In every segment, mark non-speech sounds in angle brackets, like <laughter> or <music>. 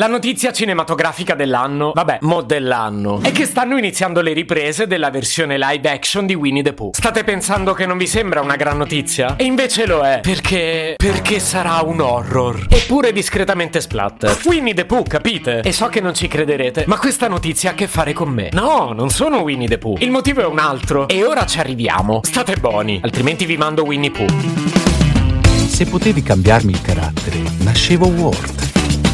La notizia cinematografica dell'anno, vabbè, mo dell'anno, è che stanno iniziando le riprese della versione live action di Winnie the Pooh. State pensando che non vi sembra una gran notizia? E invece lo è, perché... perché sarà un horror. Eppure discretamente splatter. Winnie the Pooh, capite? E so che non ci crederete, ma questa notizia ha a che fare con me. No, non sono Winnie the Pooh. Il motivo è un altro. E ora ci arriviamo. State buoni, altrimenti vi mando Winnie Pooh. Se potevi cambiarmi il carattere, nascevo Ward.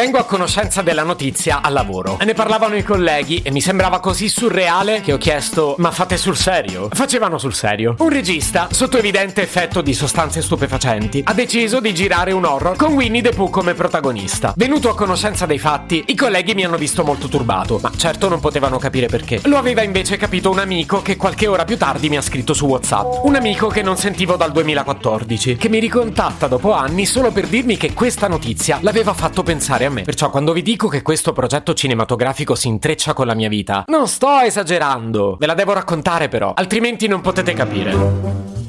Vengo a conoscenza della notizia al lavoro. Ne parlavano i colleghi e mi sembrava così surreale che ho chiesto: Ma fate sul serio? Facevano sul serio. Un regista, sotto evidente effetto di sostanze stupefacenti, ha deciso di girare un horror con Winnie the Pooh come protagonista. Venuto a conoscenza dei fatti, i colleghi mi hanno visto molto turbato, ma certo non potevano capire perché. Lo aveva invece capito un amico che qualche ora più tardi mi ha scritto su WhatsApp. Un amico che non sentivo dal 2014, che mi ricontatta dopo anni solo per dirmi che questa notizia l'aveva fatto pensare a me. Perciò quando vi dico che questo progetto cinematografico si intreccia con la mia vita, non sto esagerando. Ve la devo raccontare però, altrimenti non potete capire.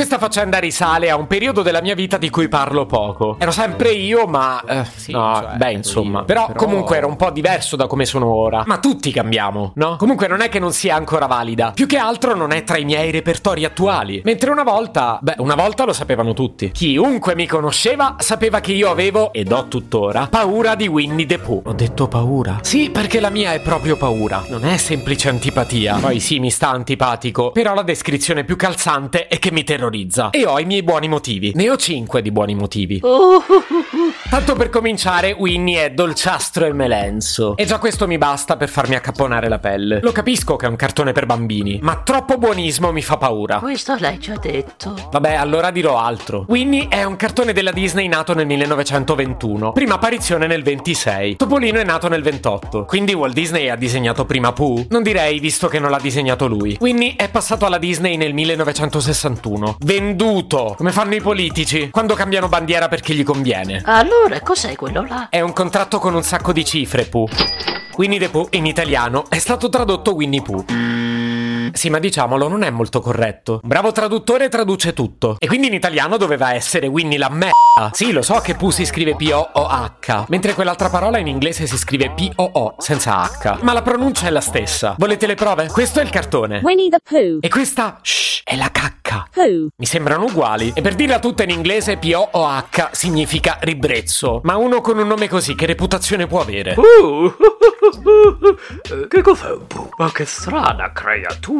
Questa faccenda risale a un periodo della mia vita di cui parlo poco. Ero sempre io, ma. eh, Sì, no, cioè, beh, insomma. io. Però, Però- comunque era un po' diverso da come sono ora. Ma tutti cambiamo, no? Comunque non è che non sia ancora valida. Più che altro non è tra i miei repertori attuali. Mentre una volta. Beh, una volta lo sapevano tutti. Chiunque mi conosceva sapeva che io avevo, ed ho tuttora, paura di Winnie the Pooh. Ho detto paura? Sì, perché la mia è proprio paura. Non è semplice antipatia. Poi sì, mi sta antipatico. Però la descrizione più calzante è che mi terrorizza. E ho i miei buoni motivi. Ne ho cinque di buoni motivi. Tanto per cominciare, Winnie è dolciastro e melenso. E già questo mi basta per farmi accapponare la pelle. Lo capisco che è un cartone per bambini, ma troppo buonismo mi fa paura. Questo l'hai già detto. Vabbè, allora dirò altro. Winnie è un cartone della Disney nato nel 1921, prima apparizione nel 26. Topolino è nato nel 28, quindi Walt Disney ha disegnato prima Pooh? Non direi, visto che non l'ha disegnato lui. Winnie è passato alla Disney nel 1961. Venduto! Come fanno i politici, quando cambiano bandiera perché gli conviene. Allora, cos'è quello là? È un contratto con un sacco di cifre, Pooh. Winnie the Pooh in italiano è stato tradotto Winnie Pooh. Sì, ma diciamolo, non è molto corretto. Un bravo traduttore traduce tutto. E quindi in italiano doveva essere Winnie la merda. Sì, lo so che Pooh si scrive P-O-O-H, mentre quell'altra parola in inglese si scrive P-O-O, senza H. Ma la pronuncia è la stessa. Volete le prove? Questo è il cartone. Winnie the Pooh. E questa, shh, è la cacca. Pooh. Mi sembrano uguali. E per dirla tutta in inglese, P-O-O-H significa ribrezzo. Ma uno con un nome così, che reputazione può avere? Uh, <laughs> che cos'è un po'? Ma che strana creatura.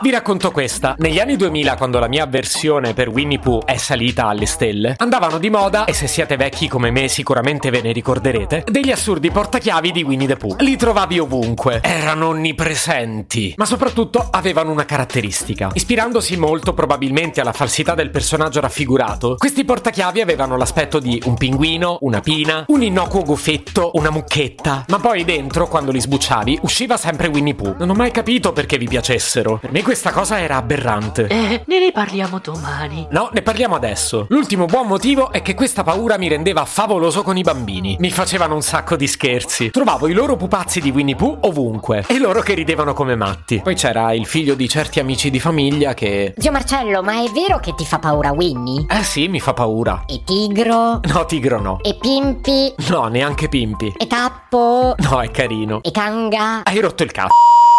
Vi racconto questa. Negli anni 2000, quando la mia avversione per Winnie Pooh è salita alle stelle, andavano di moda, e se siete vecchi come me sicuramente ve ne ricorderete, degli assurdi portachiavi di Winnie the Pooh. Li trovavi ovunque, erano onnipresenti, ma soprattutto avevano una caratteristica. Ispirandosi molto probabilmente alla falsità del personaggio raffigurato, questi portachiavi avevano l'aspetto di un pinguino, una pina, un innocuo goffetto, una mucchetta, ma poi dentro, quando li sbucciavi, usciva sempre Winnie Pooh. Non ho mai capito perché vi piacessero. Per me questa cosa era aberrante. Eh, ne riparliamo domani. No, ne parliamo adesso. L'ultimo buon motivo è che questa paura mi rendeva favoloso con i bambini. Mi facevano un sacco di scherzi. Trovavo i loro pupazzi di Winnie Pooh ovunque e loro che ridevano come matti. Poi c'era il figlio di certi amici di famiglia che... Zio Marcello, ma è vero che ti fa paura Winnie? Eh sì, mi fa paura. E Tigro? No, tigro no. E Pimpi? No, neanche Pimpi. E Tappo? No, è carino. E Kanga? Hai rotto il cazzo.